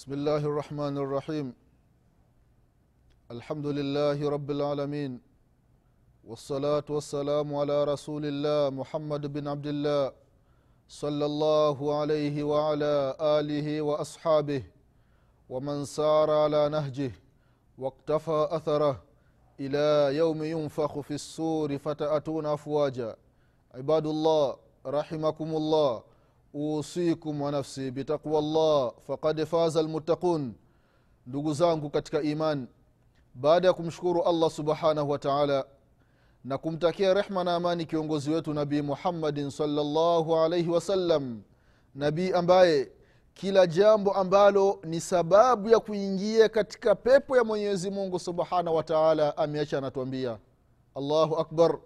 بسم الله الرحمن الرحيم. الحمد لله رب العالمين. والصلاة والسلام على رسول الله محمد بن عبد الله صلى الله عليه وعلى آله وأصحابه ومن سار على نهجه واقتفى أثره إلى يوم ينفخ في السور فتأتون أفواجا. عباد الله رحمكم الله. Usikum wa nafsi bitaqwa llah faqad faza lmuttaqun ndugu zangu katika iman baada ya kumshukuru allah subhanahu wa taala na kumtakia rehma na amani kiongozi wetu nabii muhammadin salllahu alaihi wasallam nabii ambaye kila jambo ambalo ni sababu ya kuingia katika pepo ya mwenyezi mungu subhanahu wa taala ameacha anatuambia. Allahu akbar.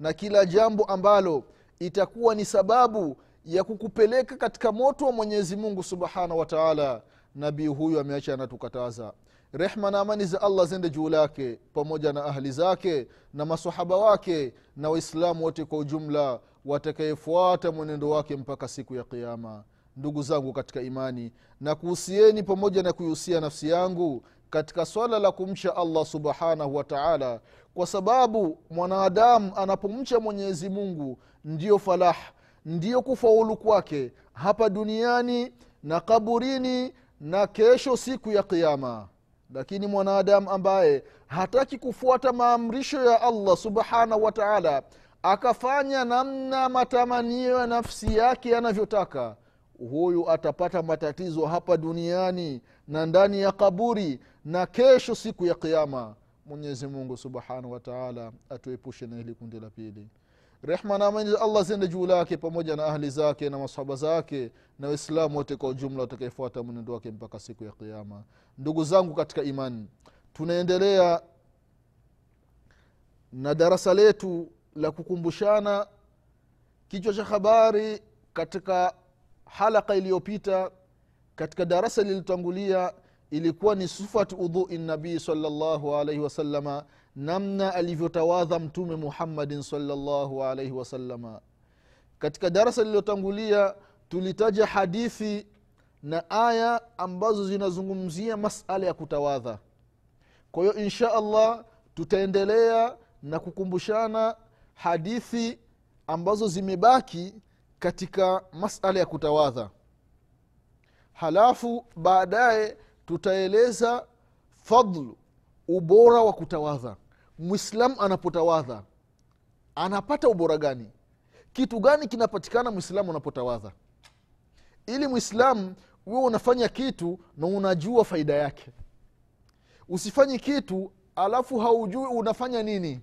Na kila jambo ambalo itakuwa ni sababu ya kukupeleka katika moto wa mwenyezi mungu subhanahu wataala nabii huyu ameacha anatukataza rehma na amani za allah zende juu lake pamoja na ahli zake na masahaba wake na waislamu wote kwa ujumla watakayefuata mwenendo wake mpaka siku ya qiama ndugu zangu katika imani na kuhusieni pamoja na kuihusia nafsi yangu katika swala la kumcha allah subhanahu wa taala kwa sababu mwanadamu anapomcha mwenyezi mungu ndiyo falaha ndiyo kufaulu kwake hapa duniani na kaburini na kesho siku ya qiama lakini mwanadamu ambaye hataki kufuata maamrisho ya allah subhanahu wa taala akafanya namna matamanio ya nafsi yake yanavyotaka huyu atapata matatizo hapa duniani na ndani ya kaburi na kesho siku ya qiama mwenyezi mungu subhanahu wa taala atuepushe na hili kundi la pili rehma na amani za allah ziende juu lake pamoja na ahli zake na masahaba zake na waislamu wote kwa ujumla watakaefuata mwenendo wake mpaka siku ya kiama ndugu zangu katika imani tunaendelea na darasa letu la kukumbushana kichwa cha habari katika halaka iliyopita katika darasa lililotangulia ilikuwa ni sifatu udhui nabii salllahu alaihi wasalama namna alivyotawadha mtume muhammadin salllahu alaihi wasalama katika darasa lililotangulia tulitaja hadithi na aya ambazo zinazungumzia masala ya kutawadha. Kwa hiyo insha allah tutaendelea na kukumbushana hadithi ambazo zimebaki katika masala ya kutawadha. Halafu baadaye tutaeleza fadlu ubora wa kutawadha. Mwislam anapotawadha anapata ubora gani? Kitu gani kinapatikana mwislamu anapotawadha ili mwislamu huwe unafanya kitu na unajua faida yake. Usifanyi kitu alafu haujui unafanya nini.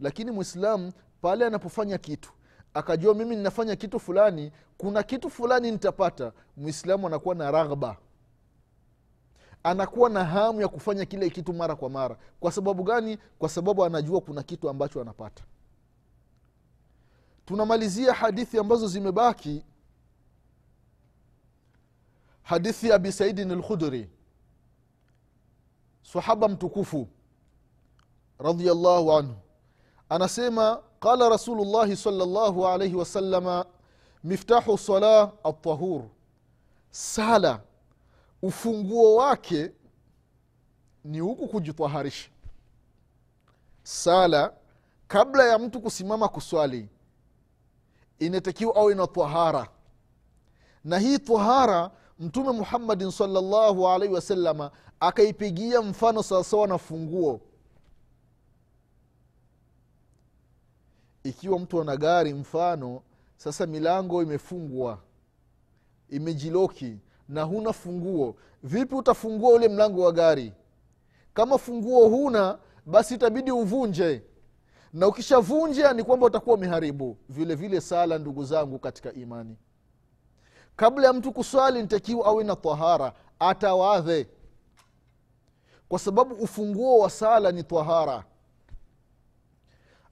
Lakini mwislamu pale anapofanya kitu akajua mimi ninafanya kitu fulani kuna kitu fulani nitapata mwislamu anakuwa na raghba anakuwa na hamu ya kufanya kile kitu mara kwa mara. Kwa sababu gani? Kwa sababu anajua kuna kitu ambacho anapata. Tunamalizia hadithi ambazo zimebaki. Hadithi ya abi saidin lkhudri sahaba mtukufu radiallahu anhu. Anasema qala rasulullahi salllahu alaihi wasalama miftahu salah altahur sala ufunguo wake ni huku kujitaharisha sala kabla ya mtu kusimama kuswali inatakiwa au na twahara. Na hii twahara mtume muhammadin salllahu alaihi wasalama akaipigia mfano sawasawa na funguo. Ikiwa mtu ana gari mfano sasa milango imefungwa imejiloki na huna funguo. Vipi utafungua ule mlango wa gari? Kama funguo huna basi itabidi uvunje. Na ukishavunja ni kwamba utakuwa umeharibu. Vile vile sala ndugu zangu katika imani. Kabla ya mtu kuswali nitakiwa awe na tahara. Atawadhe. Kwa sababu ufunguo wa sala ni tahara.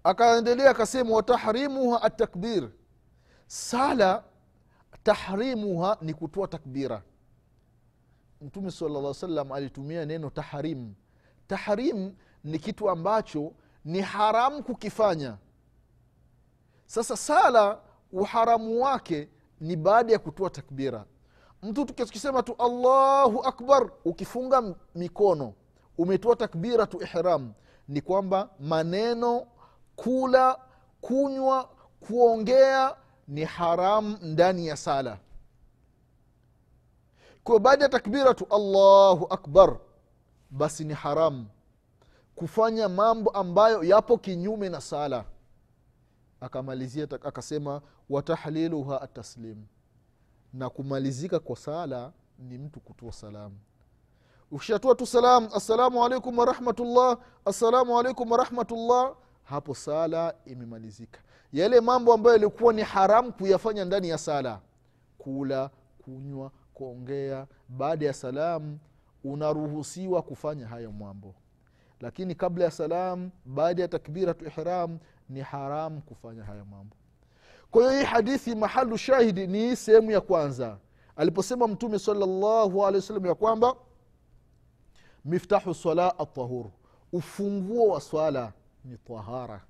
Akaendelea akasema watahrimuha atakbir sala tahrimuha ni kutoa takbira. Mtume sala salam alitumia neno tahrim. Tahrim ni kitu ambacho ni haramu kukifanya. Sasa sala uharamu wake ni baada ya kutoa takbira. Mtu tukisema tu allahu akbar ukifunga mikono umetoa takbira tu ihram ni kwamba maneno kula kunywa kuongea ni haramu ndani ya sala. Kwa baada ya takbiratu allahu akbar basi ni haramu kufanya mambo ambayo yapo kinyume na sala. Akamalizia akasema watahliluha ataslim na kumalizika kwa sala ni mtu kutoa salamu. Ukishatoa tu salam assalamu alaikum warahmatullah assalamu alaikum warahmatullah hapo sala imemalizika yale mambo ambayo yalikuwa ni haramu kuyafanya ndani ya sala. Kula kunywa kuongea. Baada ya salamu unaruhusiwa kufanya hayo mambo. Lakini kabla ya salam baada ya takbiratu ihram ni haramu kufanya haya mambo. Kwa hiyo hii hadithi mahalu shahidi ni sehemu ya kwanza. Aliposema mtume salllahu alehi wasallam ya kwamba miftahu sala atahuru ufunguo wa swala ni tahara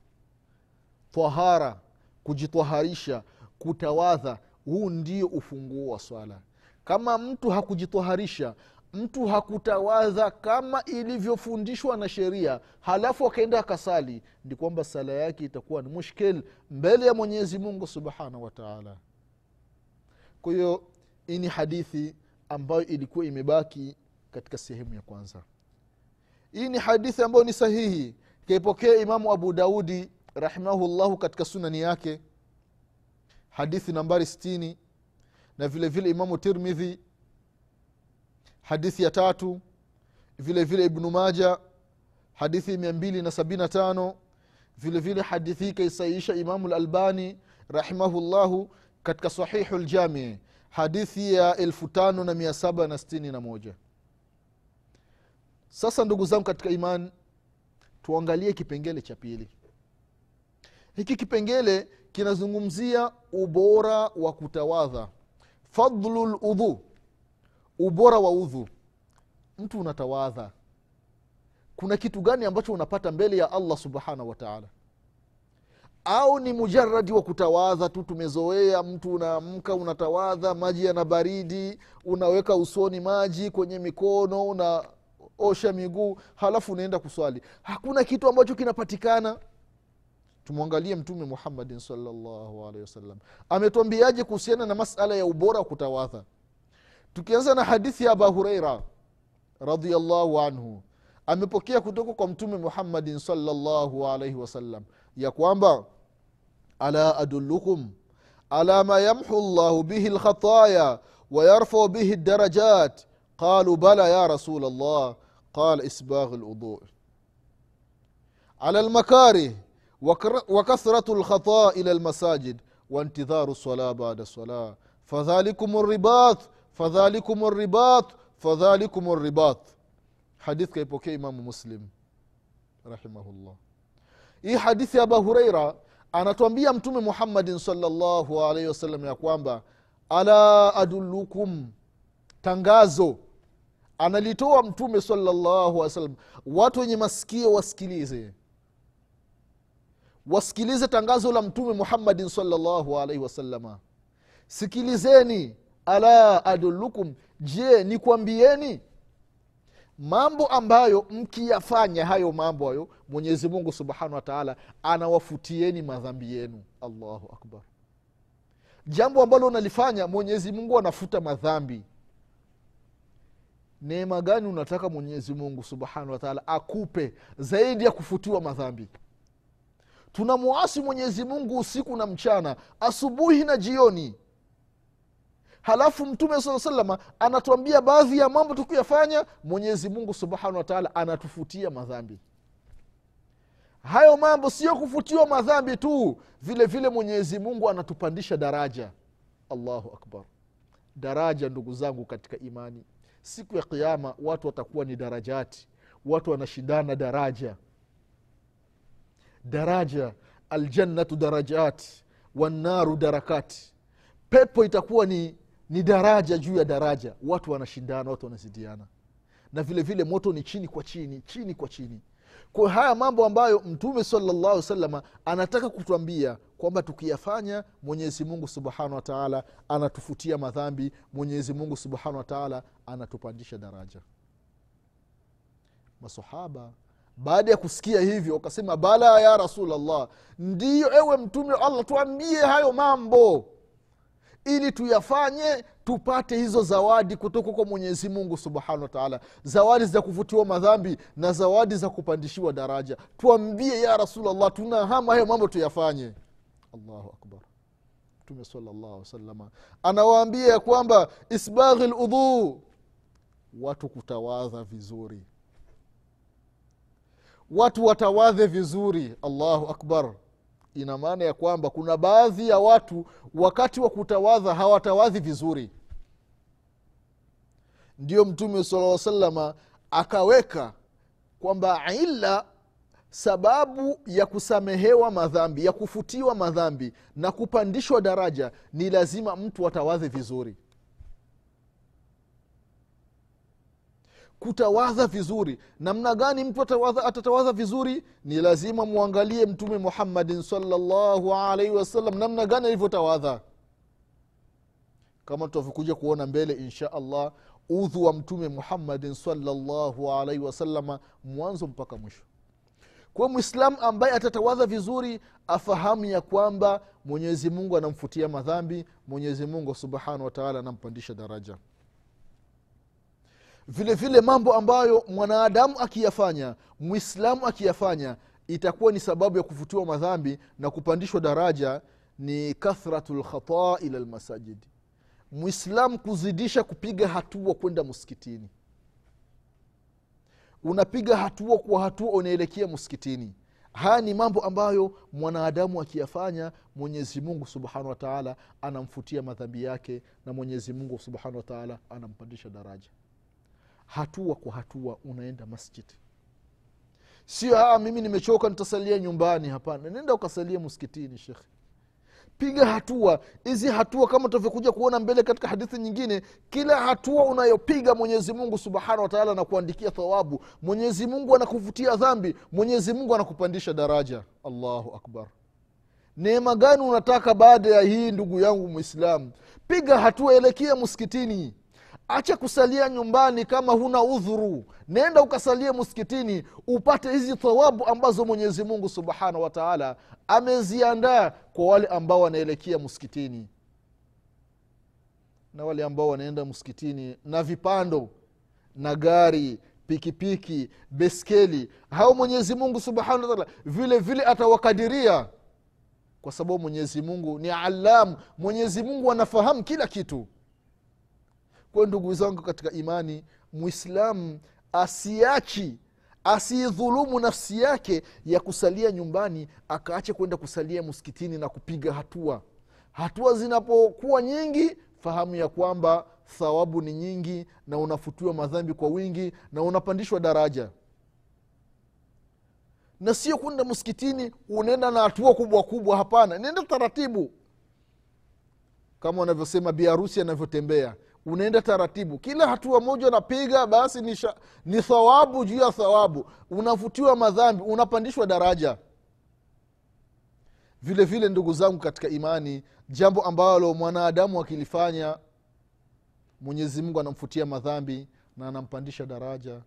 tahara kujitwaharisha kutawadha huu ndio ufunguo wa swala. Kama mtu hakujitwaharisha mtu hakutawadha kama ilivyofundishwa na sheria halafu akaenda akasali ni kwamba sala yake itakuwa ni mushkil mbele ya mwenyezi mungu subhanahu wataala kwa hiyo hii ni hadithi ambayo ilikuwa imebaki katika sehemu ya kwanza. Hii ni hadithi ambayo ni sahihi. Kaipokea imamu abu daudi rahimahullahu katika sunani yake hadithi nambari stini na vile vile imamu tirmidhi hadithi ya tatu vile vile ibnu maja hadithi mia mbili na sabini na tano vile vile hadithi hii kaisaisha imamu lalbani rahimahullahu katika sahihu ljamii hadithi ya elfu tano na mia saba na sitini na moja. Sasa ndugu zangu katika imani tuangalie kipengele cha pili hiki kipengele kinazungumzia ubora wa kutawadha. Fadlu ludhu ubora wa udhu. Mtu unatawadha. Kuna kitu gani ambacho unapata mbele ya allah subhanahu wataala au ni mujaradi wa kutawadha tu tumezoea mtu unaamka unatawadha maji yana baridi unaweka usoni maji kwenye mikono unaosha miguu halafu unaenda kuswali. Hakuna kitu ambacho kinapatikana tumwangalie mtume muhammadin salllahu alehi wasallam. Ametwambiaje kuhusiana na masala ya ubora wa kutawadha? Tukianza na hadithi ya aba hureira radiallahu anhu amepokea kutoka kwa mtume muhammadin salllahu alaihi wasallam ya kwamba ala adullukum ala ma yamhu llahu bihi lkhataya wayarfau bihi darajat qalu bala ya rasul allah qal isbagh ludhu ala lmakarih وكثرة الخطاء إلى المساجد وانتظار الصلاة بعد الصلاة فذلكم الرباط فذلكم الرباط فذلكم الرباط حديث كيبوكي إمام مسلم رحمه الله hii hadithi ya aba hureira anatuambia mtume muhammadin salllahu alaihi wasallam ya kwamba ala adullukum tangazo analitoa mtume salllahu alih wasallam watu wenye masikio wasikilize wasikilize tangazo la mtume muhammadin salllahu alaihi wasalama sikilizeni ala adullukum. Je nikwambieni? Mambo ambayo mkiyafanya hayo mambo hayo mwenyezi mungu subhanahu wataala anawafutieni madhambi yenu. Allahu akbar. Jambo ambalo unalifanya mwenyezi mungu anafuta madhambi. Neema gani unataka mwenyezi mungu subhanahu wataala akupe zaidi ya kufutiwa madhambi tunamwasi mwenyezi mungu usiku na mchana asubuhi na jioni. Halafu mtume saa salama anatuambia baadhi ya mambo tukiyafanya mwenyezi mungu subhanahu wataala anatufutia madhambi. Hayo mambo sio kufutiwa madhambi tu vile vile mwenyezi mungu anatupandisha daraja. Allahu akbar. Daraja ndugu zangu katika imani. Siku ya kiama watu watakuwa ni darajati watu wanashindana daraja daraja aljannatu darajat wannaru darakati pepo itakuwa ni, ni daraja juu ya daraja. Watu wanashindana watu wanazidiana na vile vile moto ni chini kwa chini chini kwa chini. Kwa haya mambo ambayo mtume salllahu salama anataka kutwambia kwamba tukiyafanya mwenyezi mungu subhanahu wataala anatufutia madhambi mwenyezi mungu subhanahu wataala anatupandisha daraja. Masahaba baada ya kusikia hivyo wakasema bala ya rasulllah ndiyo ewe mtume wa allah tuambie hayo mambo ili tuyafanye tupate hizo zawadi kutoka kwa mwenyezi mungu subhanahu wataala zawadi za kuvutiwa madhambi na zawadi za kupandishiwa daraja. Tuambie ya rasulllah tuna hama hayo mambo tuyafanye. Allahu akbar. Mtume salllahu salama anawaambia ya kwamba isbaghi ludhuu watu kutawadha vizuri watu watawadhe vizuri. Allahu akbar. Ina maana ya kwamba kuna baadhi ya watu wakati wa kutawadha hawatawadhi vizuri. Ndio mtume sala salama akaweka kwamba ila sababu ya kusamehewa madhambi ya kufutiwa madhambi na kupandishwa daraja ni lazima mtu atawadhe vizuri kutawadha vizuri. Namna gani mtu atawadha, atatawadha vizuri? Ni lazima mwangalie mtume muhammadin salllahu alaihi wasallam namna gani alivyotawadha kama tutavyokuja kuona mbele insha allah udhu wa mtume muhammadin salllahu alaihi wasalama mwanzo mpaka mwisho. Kwa mwislamu ambaye atatawadha vizuri afahamu ya kwamba mwenyezi mungu anamfutia madhambi mwenyezi mungu subhanahu wataala anampandisha daraja vile vile mambo ambayo mwanadamu akiyafanya mwislamu akiyafanya itakuwa ni sababu ya kufutiwa madhambi na kupandishwa daraja ni kathratu lkhata ila lmasajidi mwislamu kuzidisha kupiga hatua kwenda msikitini. Unapiga hatua kwa hatua unaelekea msikitini. Haya ni mambo ambayo mwanadamu akiyafanya mwenyezi mungu subhanahu wataala anamfutia madhambi yake na mwenyezi mungu subhanahu wataala anampandisha daraja hatua kwa hatua unaenda masjid. Sio aa mimi nimechoka nitasalia nyumbani. Hapana nenda ukasalia msikitini shekhe. Piga hatua. Hizi hatua kama tutavyokuja kuona mbele katika hadithi nyingine kila hatua unayopiga mwenyezi mungu subhanahu wataala anakuandikia thawabu. Mwenyezi mungu anakuvutia dhambi. Mwenyezi mungu anakupandisha daraja. Allahu akbar. Neema gani unataka baada ya hii ndugu yangu mwislamu piga hatua elekea msikitini acha kusalia nyumbani kama huna udhuru. Nenda ukasalie msikitini upate hizi thawabu ambazo mwenyezi mungu subhanahu wataala ameziandaa kwa wale ambao wanaelekea msikitini na wale ambao wanaenda msikitini na vipando na gari pikipiki beskeli hao mwenyezi mungu subhanahu wataala vile vile atawakadiria. Kwa sababu mwenyezi mungu ni alam mwenyezi mungu anafahamu kila kitu kwayo ndugu zangu katika imani mwislamu asiachi asiidhulumu nafsi yake ya kusalia nyumbani akaache kwenda kusalia msikitini na kupiga hatua. Hatua zinapokuwa nyingi fahamu ya kwamba thawabu ni nyingi na unafutiwa madhambi kwa wingi na unapandishwa daraja. Na sio kwenda msikitini unaenda na hatua kubwa kubwa hapana. Nenda taratibu. Kama wanavyosema biharusi anavyotembea unaenda taratibu. Kila hatua moja unapiga basi ni, sha, ni thawabu juu ya thawabu. Unavutiwa madhambi unapandishwa daraja. Vile vile ndugu zangu katika imani jambo ambalo mwanadamu akilifanya mwenyezi mungu anamfutia madhambi na anampandisha daraja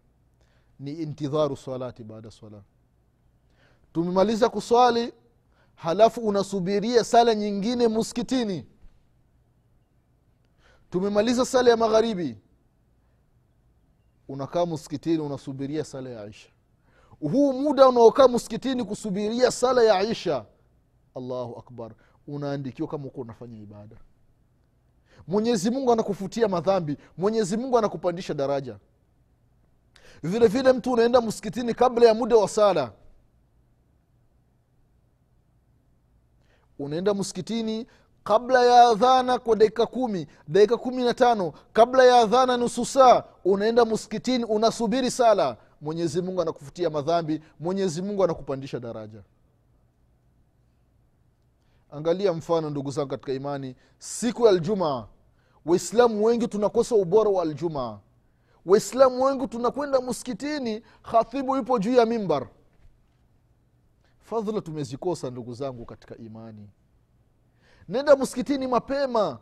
ni intidharu salati baada swala. Tumemaliza kuswali halafu unasubiria sala nyingine muskitini tumemaliza sala ya magharibi. Unakaa msikitini unasubiria sala ya isha huu muda unaokaa msikitini kusubiria sala ya isha allahu akbar unaandikiwa kama uko unafanya ibada. Mwenyezi mungu anakufutia madhambi mwenyezi mungu anakupandisha daraja. Vile vile mtu unaenda msikitini kabla ya muda wa sala. Unaenda msikitini kabla ya adhana kwa dakika kumi dakika kumi na tano kabla ya adhana nusu saa unaenda msikitini unasubiri sala. Mwenyezi mungu anakufutia madhambi mwenyezi mungu anakupandisha daraja. Angalia mfano ndugu zangu katika imani siku ya aljumaa waislamu wengi tunakosa ubora wa aljumaa waislamu wengi tunakwenda msikitini khatibu yupo juu ya mimbar. Fadhla tumezikosa ndugu zangu katika imani nenda msikitini mapema.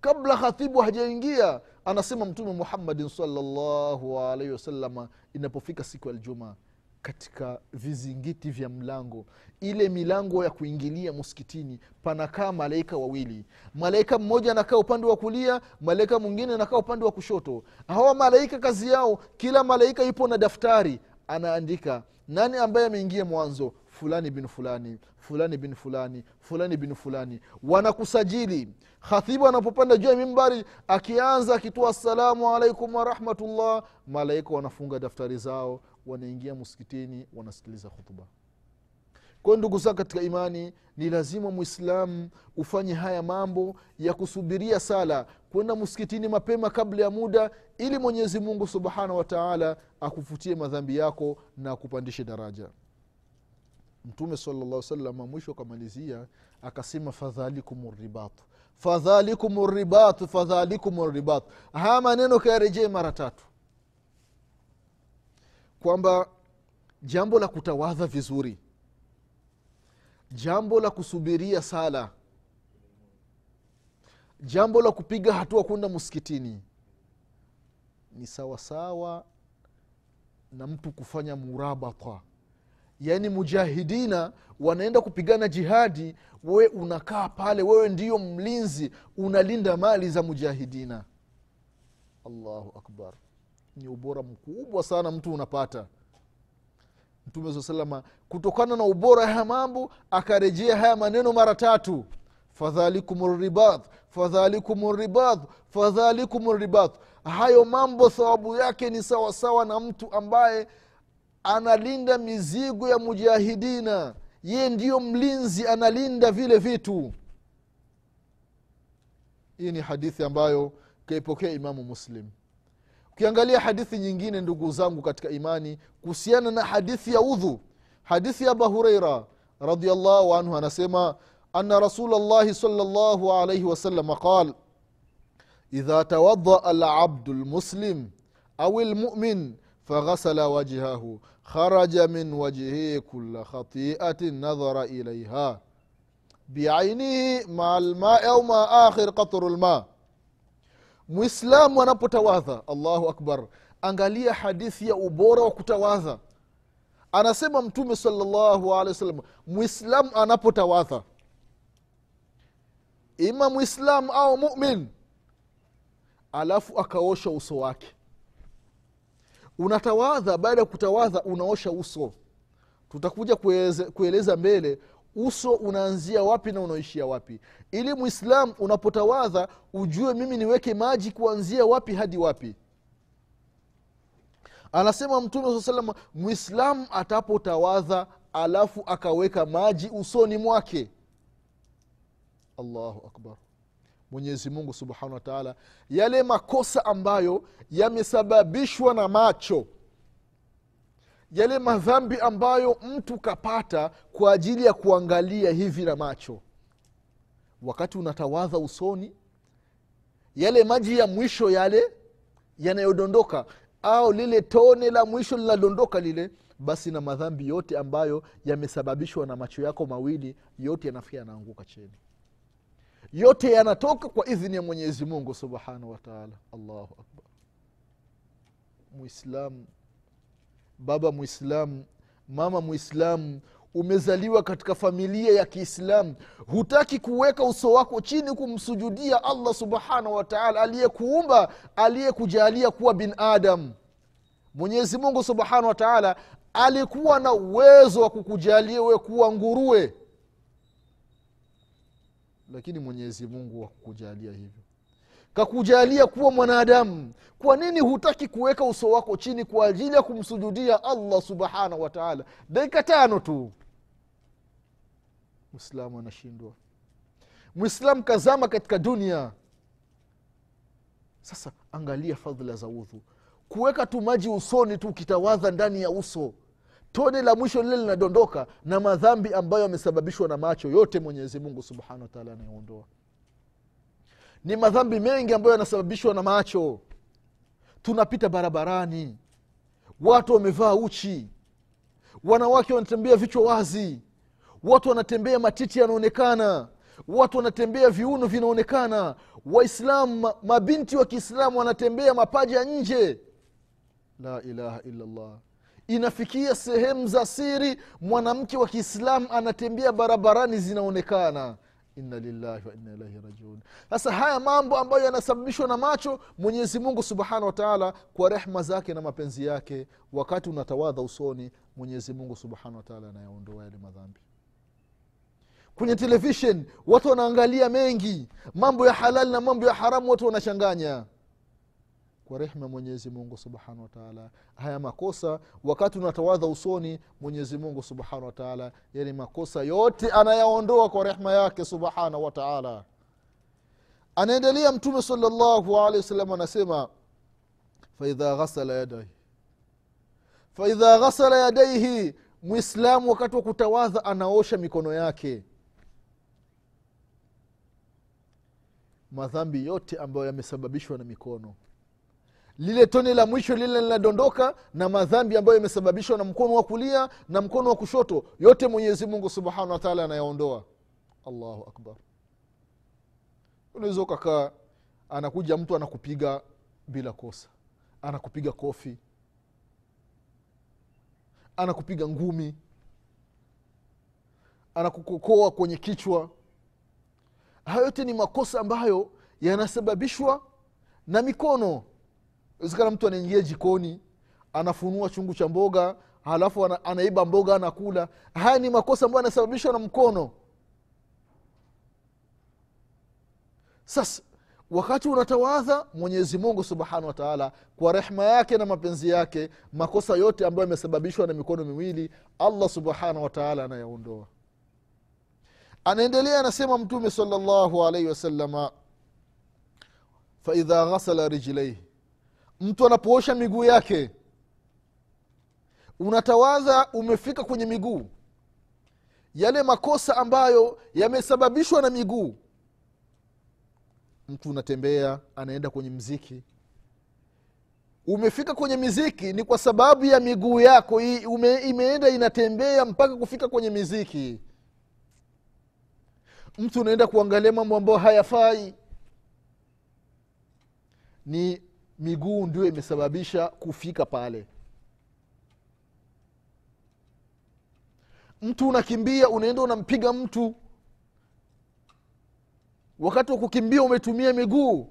Kabla khatibu hajaingia anasema mtume muhammadin salllahu alaihi wasalama inapofika siku ya ljumaa katika vizingiti vya mlango ile milango ya kuingilia msikitini panakaa malaika wawili. Malaika mmoja anakaa upande wa kulia malaika mwingine anakaa upande wa kushoto. Hawa malaika kazi yao kila malaika yupo na daftari. Anaandika nani ambaye ameingia mwanzo fulani bin fulani fulani bin fulani fulani bin fulani. Wanakusajili. Khatibu anapopanda juu ya mimbari akianza akitoa assalamu alaikum warahmatullah malaika wanafunga daftari zao wanaingia msikitini wanasikiliza khutuba kwayo ndugu zao katika imani ni lazima mwislamu ufanye haya mambo ya kusubiria sala kwenda msikitini mapema kabla ya muda ili mwenyezi mungu subhanahu wataala akufutie madhambi yako na akupandishe daraja mtume salllah salama mwisho akamalizia akasema fadhalikum ribat fadhalikum ribatu fadhalikum ribatu haya maneno kayarejee mara tatu. Kwamba jambo la kutawadha vizuri jambo la kusubiria sala jambo la kupiga hatua kwenda msikitini ni sawasawa na mtu kufanya murabata yaani mujahidina wanaenda kupigana jihadi wewe unakaa pale wewe ndiyo mlinzi unalinda mali za mujahidina. Allahu akbar. Ni ubora mkubwa sana mtu unapata. Mtume saa salama kutokana na ubora haya mambo akarejea haya maneno mara tatu. Fadhalikum ribat fadhalikum ribat fadhalikum ribat hayo mambo thawabu yake ni sawasawa na mtu ambaye analinda mizigo ya mujahidina. Yeye ndiyo mlinzi analinda vile vitu. Hii ni hadithi ambayo kaipokea imamu muslim. Ukiangalia hadithi nyingine ndugu zangu katika imani kuhusiana na hadithi ya udhu. Hadithi ya aba hureira radiallahu anhu anasema ana rasul llahi sal llahu alaihi wasalama qal idha tawadaa alabdu lmuslim au lmumin faghasala wajhahu kharaja min wajhihi kula khatiatin nadhara ilaiha biainihi maa lmai au maa akhir qatru lma mwislamu anapotawadha allahu akbar angalia hadithi ya ubora wa kutawadha anasema mtume salllahu alehi wasallam mwislamu anapotawadha ima mwislamu au mumin alafu akaosha uso wake unatawadha baada ya kutawadha unaosha uso. Tutakuja kueleza, mbele uso unaanzia wapi na unaishia wapi. Ili mwislam unapotawadha ujue mimi niweke maji kuanzia wapi hadi wapi. Anasema mtume saa salama mwislam atapotawadha alafu akaweka maji usoni mwake. Allahu akbar mwenyezi mungu subhanahu wa taala yale makosa ambayo yamesababishwa na macho yale madhambi ambayo mtu kapata kwa ajili ya kuangalia hivi na macho. Wakati unatawadha usoni yale maji ya mwisho yale yanayodondoka au lile tone la mwisho linadondoka lile basi na madhambi yote ambayo yamesababishwa na macho yako mawili yote yanafika yanaanguka chini yote yanatoka kwa idhini ya mwenyezi mungu subhanahu wataala allahu akbar. Muislamu baba mwislamu mama mwislamu umezaliwa katika familia ya kiislamu hutaki kuweka uso wako chini kumsujudia allah subhanahu wataala aliyekuumba aliyekujalia kuwa bin adam. Mwenyezi mungu subhanahu wataala alikuwa na uwezo wa kukujalia we kuwa nguruwe lakini mwenyezi mungu wakukujalia hivyo. Kakujalia kuwa mwanadamu. Kwa nini hutaki kuweka uso wako chini kwa ajili ya kumsujudia allah subhanahu wataala dakika tano tu. Mwislamu anashindwa. Mwislamu kazama katika dunia. Sasa angalia fadhila za udhu. Kuweka tu maji usoni tu ukitawadha ndani ya uso tone la mwisho lile linadondoka na madhambi ambayo yamesababishwa na macho yote mwenyezi mungu subhanahu wataala anayeondoa. Ni madhambi mengi ambayo yanasababishwa na macho. Tunapita barabarani. Watu wamevaa uchi. Wanawake wanatembea vichwa wazi. Watu wanatembea matiti yanaonekana. Watu wanatembea viuno vinaonekana. Waislamu mabinti wa kiislamu wanatembea mapaja nje. La ilaha illallah inafikia sehemu za siri mwanamke wa kiislamu anatembea barabarani zinaonekana. Inna lillahi wa inna rajiun. Sasa haya mambo ambayo yanasababishwa na macho mwenyezi mungu subhanahu wataala kwa rehma zake na mapenzi yake wakati unatawadha usoni mwenyezi mungu subhanahu wataala anayaondoa yale madhambi. Kwenye televishen watu wanaangalia mengi. Mambo ya halali na mambo ya haramu watu wanachanganya kwa rehma mwenyezi mungu subhanahu wataala haya makosa wakati unatawadha usoni mwenyezi mungu subhanahu wataala yani makosa yote anayaondoa kwa rehma yake subhanahu wataala anaendelea mtume salllahu alehi wasallam anasema faidha ghasala yadaihi faidha ghasala yadaihi mwislamu wakati wa kutawadha anaosha mikono yake. Madhambi yote ambayo yamesababishwa na mikono lile tone la mwisho lile linadondoka na madhambi ambayo yamesababishwa na mkono wa kulia na mkono wa kushoto. Yote mwenyezi mungu subhanahu wataala anayaondoa. Allahu akbar. Unaweza ukakaa anakuja mtu anakupiga bila kosa. Anakupiga kofi. Anakupiga ngumi. Anakukokoa kwenye kichwa. Hayo yote ni makosa ambayo yanasababishwa na mikono wezekana mtu anaingia jikoni anafunua chungu cha mboga halafu ana, anaiba mboga anakula. Haya ni makosa ambayo yanasababishwa na mkono. Sasa wakati unatawadha mwenyezi mungu subhanahu wataala kwa rehma yake na mapenzi yake makosa yote ambayo yamesababishwa na mikono miwili allah subhanahu wataala anayaondoa. Anaendelea anasema mtume salllahu alaihi wasalama faidha ghasala rijlaihi mtu anapoosha miguu yake unatawadha umefika kwenye miguu. Yale makosa ambayo yamesababishwa na miguu mtu unatembea anaenda kwenye mziki. Umefika kwenye miziki ni kwa sababu ya miguu yako ume, imeenda inatembea mpaka kufika kwenye miziki mtu unaenda kuangalia mambo ambayo hayafai. Ni miguu ndio imesababisha kufika pale. Mtu unakimbia unaenda unampiga mtu. Wakati wa kukimbia umetumia miguu.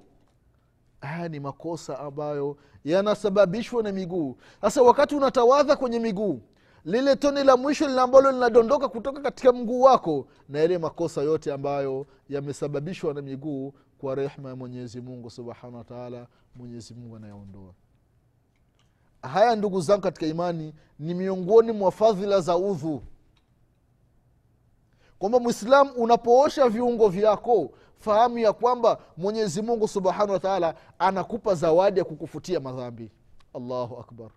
Haya ni makosa ambayo yanasababishwa na miguu. Sasa wakati unatawadha kwenye miguu lile tone la mwisho ambalo linadondoka kutoka katika mguu wako na yale makosa yote ambayo yamesababishwa na miguu kwa rehma ya mwenyezi mungu subhanahu wataala mwenyezi mungu anayaondoa. Haya ndugu zangu katika imani ni miongoni mwa fadhila za udhu. Kwamba mwislamu unapoosha viungo vyako fahamu ya kwamba mwenyezi mungu subhanahu wataala anakupa zawadi ya kukufutia madhambi. Allahu akbar.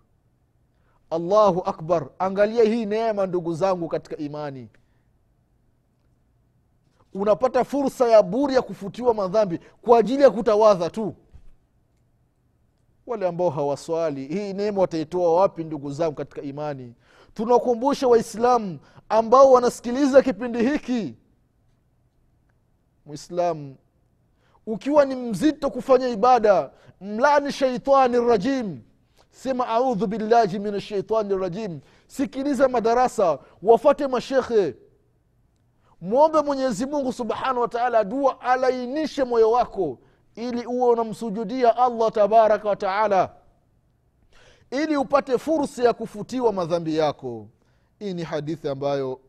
Allahu akbar. Angalia hii neema ndugu zangu katika imani. Unapata fursa ya buri ya kufutiwa madhambi kwa ajili ya kutawadha tu wale ambao hawaswali. Hii neema wataitoa wapi ndugu zangu katika imani? Tunakumbusha waislamu ambao wanasikiliza kipindi hiki. Mwislamu ukiwa ni mzito kufanya ibada mlani shaitani rajim. Sema audhu billahi min ashaitani rajim. Sikiliza madarasa wafate mashekhe mwombe mwenyezi mungu subhanahu wataala dua alainishe moyo wako ili uwe unamsujudia allah tabaraka wataala ili upate fursa ya kufutiwa madhambi yako. Hii ni hadithi ambayo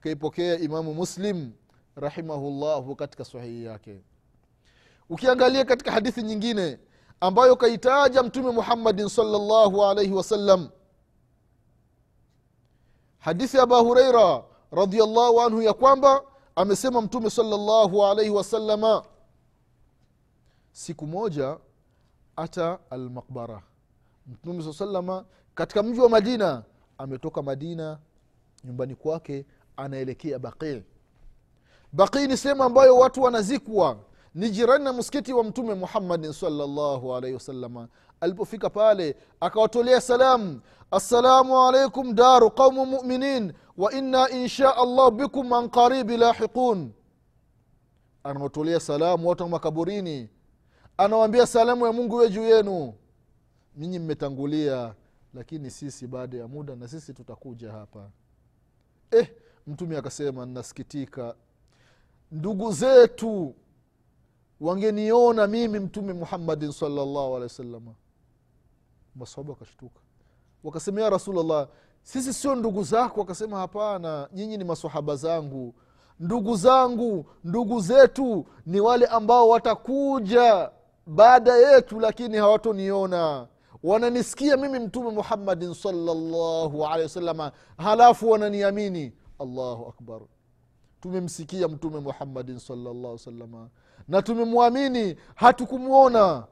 kaipokea imamu muslim rahimahullahu katika sahihi yake. Ukiangalia katika hadithi nyingine ambayo kaitaja mtume muhammadin salllahu alaihi wasallam hadithi ya aba hureira radiallahu anhu ya kwamba amesema mtume salllahu alaihi wasalama siku moja ata almaqbara. Mtume saa salama katika mji wa madina ametoka madina nyumbani kwake anaelekea baqii baqii ni sehemu ambayo watu wanazikwa. Ni jirani na msikiti wa mtume muhammadin salllahu alaihi wasalama alipofika pale akawatolea salamu assalamu alaikum daru qaumu muminin wa inna insha allah bikum an qaribi lahiqun. Anawatolea salamu watu wa makaburini anawambia salamu ya mungu iwe juu yenu. Nyinyi mmetangulia lakini sisi baada ya muda na sisi tutakuja hapa. Eh, mtume akasema nasikitika. Ndugu zetu wangeniona mimi mtume muhammadin salllahu alehi wasalama masahaba wakashtuka. Wakasema ya rasulllah sisi sio ndugu zako. Wakasema hapana nyinyi ni masahaba zangu. Ndugu zangu ndugu zetu ni wale ambao watakuja baada yetu lakini hawatoniona. Wananisikia mimi mtume muhammadin salllahu alehi wasalama halafu wananiamini. Allahu akbar. Tumemsikia mtume muhammadin salllah salama na tumemwamini hatukumwona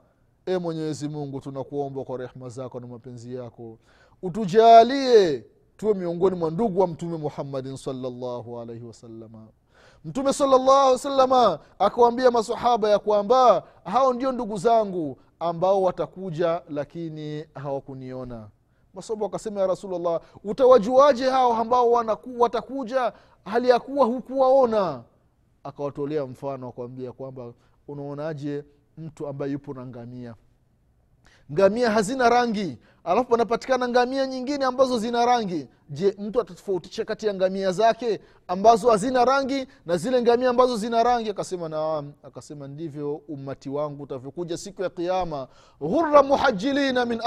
e mwenyezi mungu tunakuomba kwa rehma zako na mapenzi yako. Utujalie tuwe miongoni mwa ndugu wa mtume muhammadin salllahu alaihi wasalama mtume salllahu salama akawambia masahaba ya kwamba hao ndio ndugu zangu ambao watakuja lakini hawakuniona. Masahaba wakasema ya rasulllah utawajuaje hao ambao watakuja? Hali ya kuwa hukuwaona. Akawatolea mfano akawambia kwamba unaonaje mtu ambaye yupo na ngamia ngamia hazina rangi. Alafu panapatikana ngamia nyingine ambazo zina rangi. Je mtu atatofautisha kati ya ngamia zake ambazo hazina rangi na zile ngamia ambazo zina rangi? Akasema naam. Akasema ndivyo ummati wangu utavyokuja siku ya kiama ghurra muhajilina min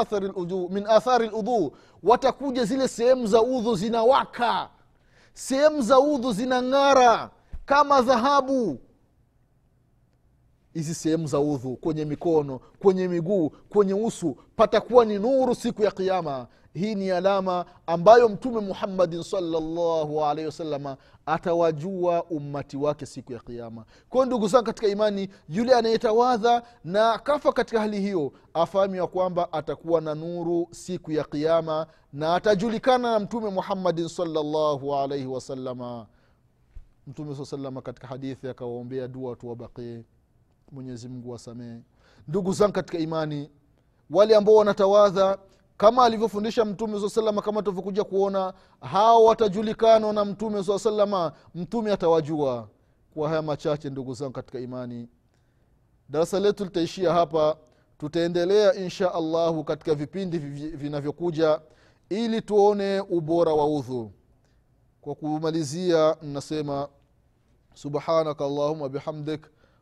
athari ludhu watakuja zile sehemu za udhu zinawaka. Sehemu za udhu zinang'ara kama dhahabu hizi sehemu za udhu kwenye mikono kwenye miguu kwenye usu patakuwa ni nuru siku ya kiama hii ni alama ambayo mtume muhammadin salllahu alaihi wasalama atawajua ummati wake siku ya kiama kwayo ndugu zangu katika imani yule anayetawadha na kafa katika hali hiyo afahamu ya kwamba atakuwa na nuru siku ya kiama na atajulikana na mtume muhammadin salllahu alaihi wasalama mtume saa salama katika hadithi akawaombea dua watu wabaqii mwenyezi mungu wasamehe ndugu zangu katika imani wale ambao wanatawadha kama alivyofundisha mtume saa salama kama tuvyokuja kuona hao watajulikana na mtume saa salama mtume atawajua. Kwa haya machache ndugu zangu katika imani darasa letu litaishia hapa. Tutaendelea insha allahu katika vipindi vinavyokuja ili tuone ubora wa udhu. Kwa kumalizia nasema subhanaka allahuma bihamdik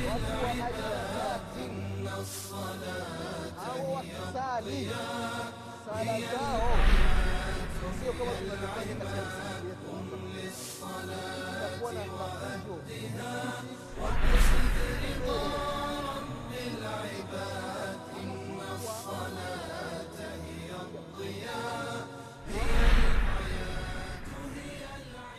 للعباد إن الصلاة هي الحياة للعباد قم للصلاة وأهدها واقصد رضا رب العباد